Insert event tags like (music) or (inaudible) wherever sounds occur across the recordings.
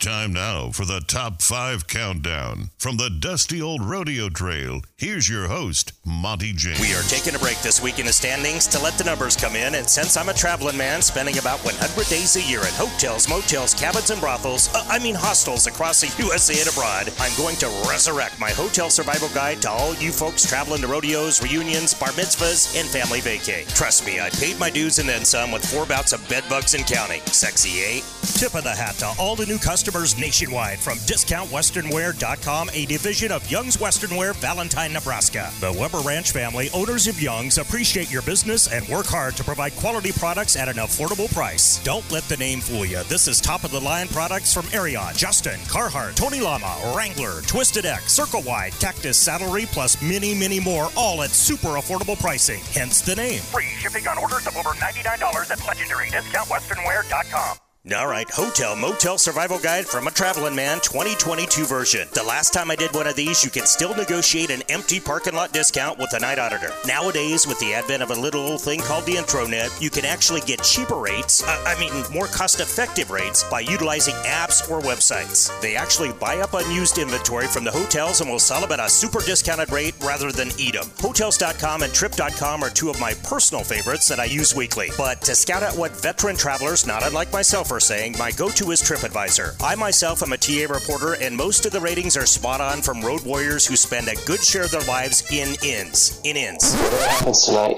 Time now for the top five countdown. From the dusty old rodeo trail, here's your host, Monte James. We are taking a break this week in the standings to let the numbers come in, and since I'm a traveling man spending about 100 days a year in hotels, motels, cabins, and brothels, uh, I mean hostels across the (laughs) USA and abroad, I'm going to resurrect my hotel survival guide to all you folks traveling to rodeos, reunions, bar mitzvahs, and family vacay. Trust me, I paid my dues and then some with four bouts of bedbugs and counting. Sexy, eh? Tip of the hat to all the new customers nationwide from DiscountWesternwear.com, a division of Young's Western Wear, Valentine, Nebraska. The Weber Ranch family, owners of Young's, appreciate your business and work hard to provide quality products at an affordable price. Don't let the name fool you. This is top of the line products from Ariat, Justin, Carhartt, Tony Lama, Wrangler, Twisted X, Circle Wide, Cactus Saddlery, plus many, many more, all at super affordable pricing. Hence the name. Free shipping on orders of over $99 at legendary discountwesternwear.com. All right, Hotel Motel Survival Guide from a Traveling Man 2022 version. The last time I did one of these, you could still negotiate an empty parking lot discount with a night auditor. Nowadays, with the advent of a little old thing called the intranet, you can actually get cheaper rates, uh, I mean, more cost effective rates, by utilizing apps or websites. They actually buy up unused inventory from the hotels and will sell them at a super discounted rate rather than eat them. Hotels.com and Trip.com are two of my personal favorites that I use weekly. But to scout out what veteran travelers, not unlike myself, for saying, my go to is TripAdvisor. I myself am a TA reporter, and most of the ratings are spot on from road warriors who spend a good share of their lives in inns. In inns. Whatever happens tonight,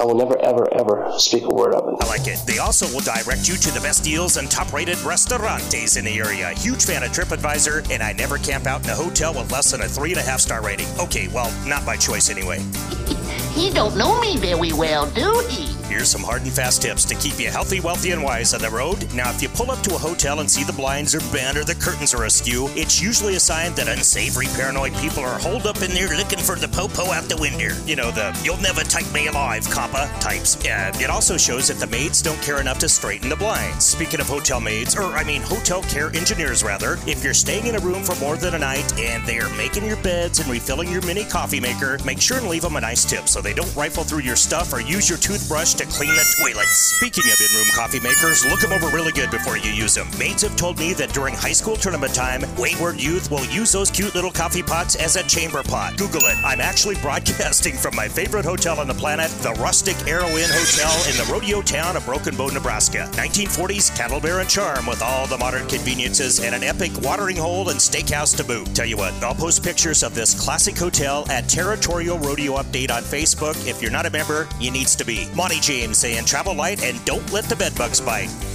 I will never, ever, ever speak a word of it. I like it. They also will direct you to the best deals and top rated restaurantes in the area. Huge fan of TripAdvisor, and I never camp out in a hotel with less than a three and a half star rating. Okay, well, not by choice anyway. (laughs) He don't know me very well, do he? Here's some hard and fast tips to keep you healthy, wealthy, and wise on the road. Now, if you pull up to a hotel and see the blinds are bent or the curtains are askew, it's usually a sign that unsavory, paranoid people are holed up in there looking for the popo out the window. You know, the you'll never take me alive, coppa types. It also shows that the maids don't care enough to straighten the blinds. Speaking of hotel maids, or I mean hotel care engineers rather, if you're staying in a room for more than a night and they are making your beds and refilling your mini coffee maker, make sure and leave them a nice tip so they don't rifle through your stuff or use your toothbrush to clean the toilets. Speaking of in-room coffee makers, look them over really good before you use them. Maids have told me that during high school tournament time, wayward youth will use those cute little coffee pots as a chamber pot. Google it. I'm actually (laughs) broadcasting from my favorite hotel on the planet, the Rustic Arrow Inn Hotel in the rodeo town of Broken Bow, Nebraska. 1940s cattle bear and charm with all the modern conveniences and an epic watering hole and steakhouse to boot. Tell you what, I'll post pictures of this classic hotel at Territorial Rodeo Update on Facebook. If you're not a member, you needs to be. Monte Saying travel light and don't let the bedbugs bite.